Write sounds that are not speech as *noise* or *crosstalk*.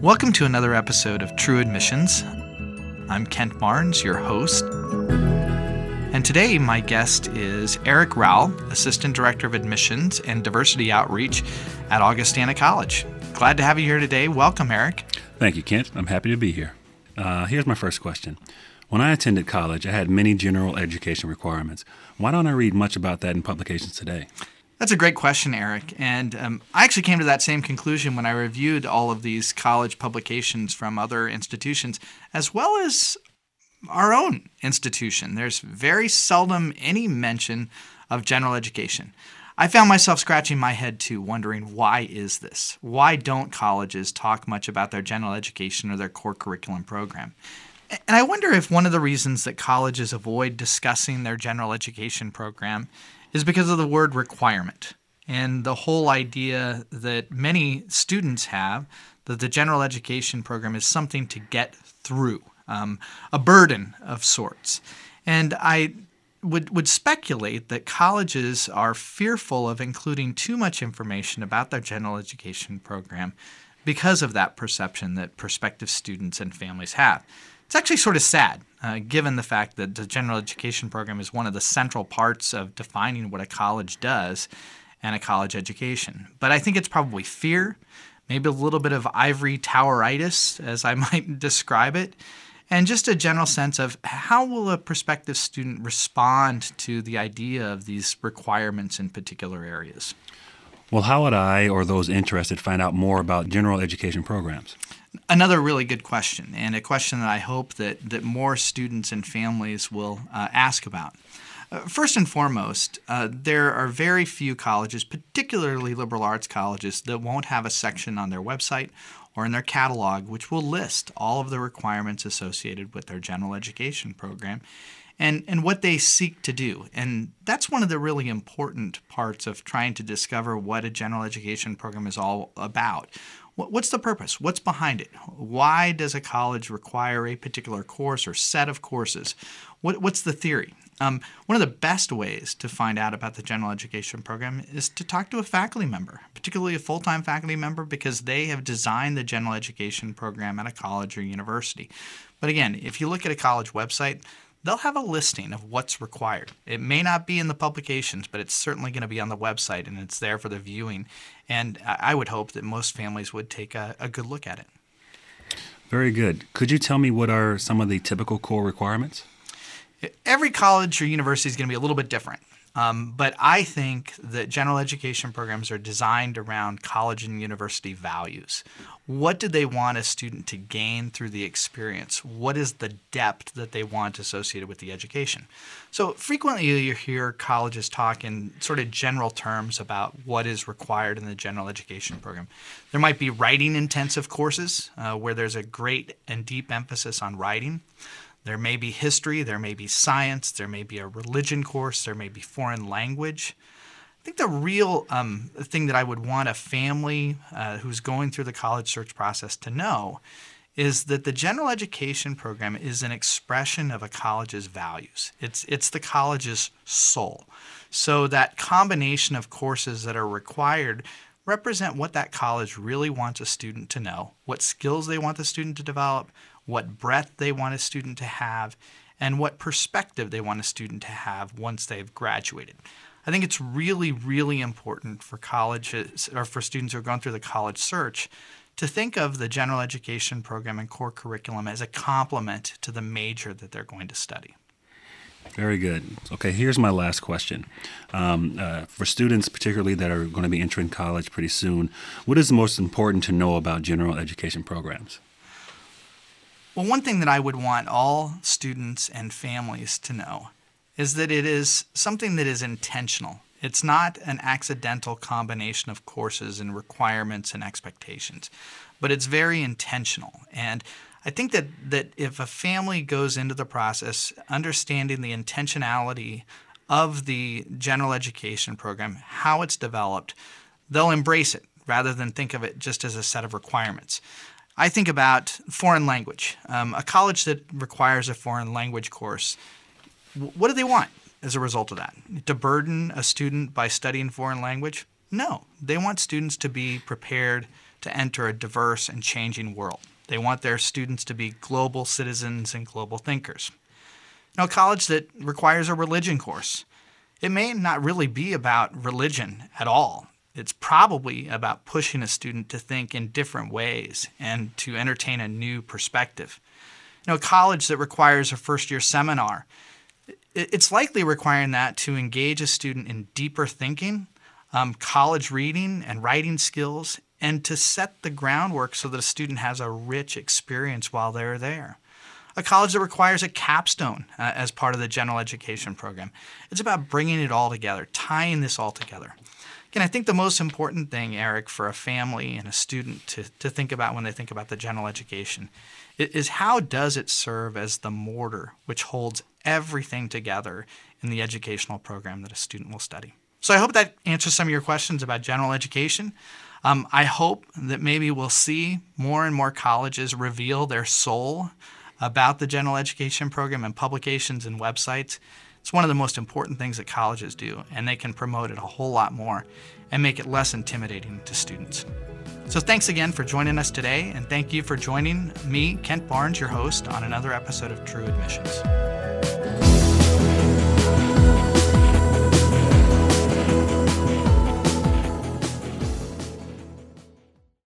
Welcome to another episode of True Admissions. I'm Kent Barnds, your host. And today, my guest is Eric Rowell, Assistant Director of Admissions and Diversity Outreach at Augustana College. Glad to have you here today. Welcome, Eric. Thank you, Kent. I'm happy to be here. Uh, here's my first question. When I attended college, I had many general education requirements. Why don't I read much about that in publications today? That's a great question, Eric. And um, I actually came to that same conclusion when I reviewed all of these college publications from other institutions, as well as our own institution. There's very seldom any mention of general education. I found myself scratching my head too, wondering why is this? Why don't colleges talk much about their general education or their core curriculum program? And I wonder if one of the reasons that colleges avoid discussing their general education program is because of the word requirement and the whole idea that many students have that the general education program is something to get through, um, a burden of sorts. And I would, would speculate that colleges are fearful of including too much information about their general education program because of that perception that prospective students and families have. It's actually sort of sad, uh, given the fact that the general education program is one of the central parts of defining what a college does and a college education. But I think it's probably fear, maybe a little bit of ivory toweritis, as I *laughs* might describe it, and just a general sense of how will a prospective student respond to the idea of these requirements in particular areas. Well, how would I or those interested find out more about general education programs? Another really good question, and a question that I hope that, that more students and families will uh, ask about. Uh, first and foremost, uh, there are very few colleges, particularly liberal arts colleges, that won't have a section on their website or in their catalog which will list all of the requirements associated with their general education program and, and what they seek to do. And that's one of the really important parts of trying to discover what a general education program is all about. What's the purpose? What's behind it? Why does a college require a particular course or set of courses? What, what's the theory? Um, one of the best ways to find out about the general education program is to talk to a faculty member, particularly a full time faculty member, because they have designed the general education program at a college or university. But again, if you look at a college website, they'll have a listing of what's required. It may not be in the publications, but it's certainly going to be on the website and it's there for the viewing. And I would hope that most families would take a, a good look at it. Very good. Could you tell me what are some of the typical core requirements? Every college or university is going to be a little bit different. Um, but I think that general education programs are designed around college and university values. What do they want a student to gain through the experience? What is the depth that they want associated with the education? So frequently you hear colleges talk in sort of general terms about what is required in the general education program. There might be writing intensive courses uh, where there's a great and deep emphasis on writing. There may be history, there may be science, there may be a religion course, there may be foreign language. I think the real um, thing that I would want a family uh, who's going through the college search process to know is that the general education program is an expression of a college's values. It's, it's the college's soul. So that combination of courses that are required represent what that college really wants a student to know, what skills they want the student to develop, what breadth they want a student to have, and what perspective they want a student to have once they've graduated. I think it's really, really important for colleges or for students who are going through the college search to think of the general education program and core curriculum as a complement to the major that they're going to study. Very good. Okay, here's my last question. Um, uh, for students, particularly that are going to be entering college pretty soon, what is most important to know about general education programs? Well, one thing that I would want all students and families to know is that it is something that is intentional. It's not an accidental combination of courses and requirements and expectations, but it's very intentional. And I think that, that if a family goes into the process understanding the intentionality of the general education program, how it's developed, they'll embrace it rather than think of it just as a set of requirements. I think about foreign language. Um, a college that requires a foreign language course, what do they want as a result of that? To burden a student by studying foreign language? No. They want students to be prepared to enter a diverse and changing world. They want their students to be global citizens and global thinkers. Now, a college that requires a religion course. It may not really be about religion at all. It's probably about pushing a student to think in different ways and to entertain a new perspective. You know, a college that requires a first year seminar, it's likely requiring that to engage a student in deeper thinking, um, college reading and writing skills, and to set the groundwork so that a student has a rich experience while they're there. A college that requires a capstone uh, as part of the general education program. It's about bringing it all together, tying this all together. Again, I think the most important thing, Eric, for a family and a student to, to think about when they think about the general education is how does it serve as the mortar which holds everything together in the educational program that a student will study. So I hope that answers some of your questions about general education. Um, I hope that maybe we'll see more and more colleges reveal their soul about the general education program and publications and websites. It's one of the most important things that colleges do, and they can promote it a whole lot more and make it less intimidating to students. So, thanks again for joining us today, and thank you for joining me, Kent Barnds, your host, on another episode of True Admissions.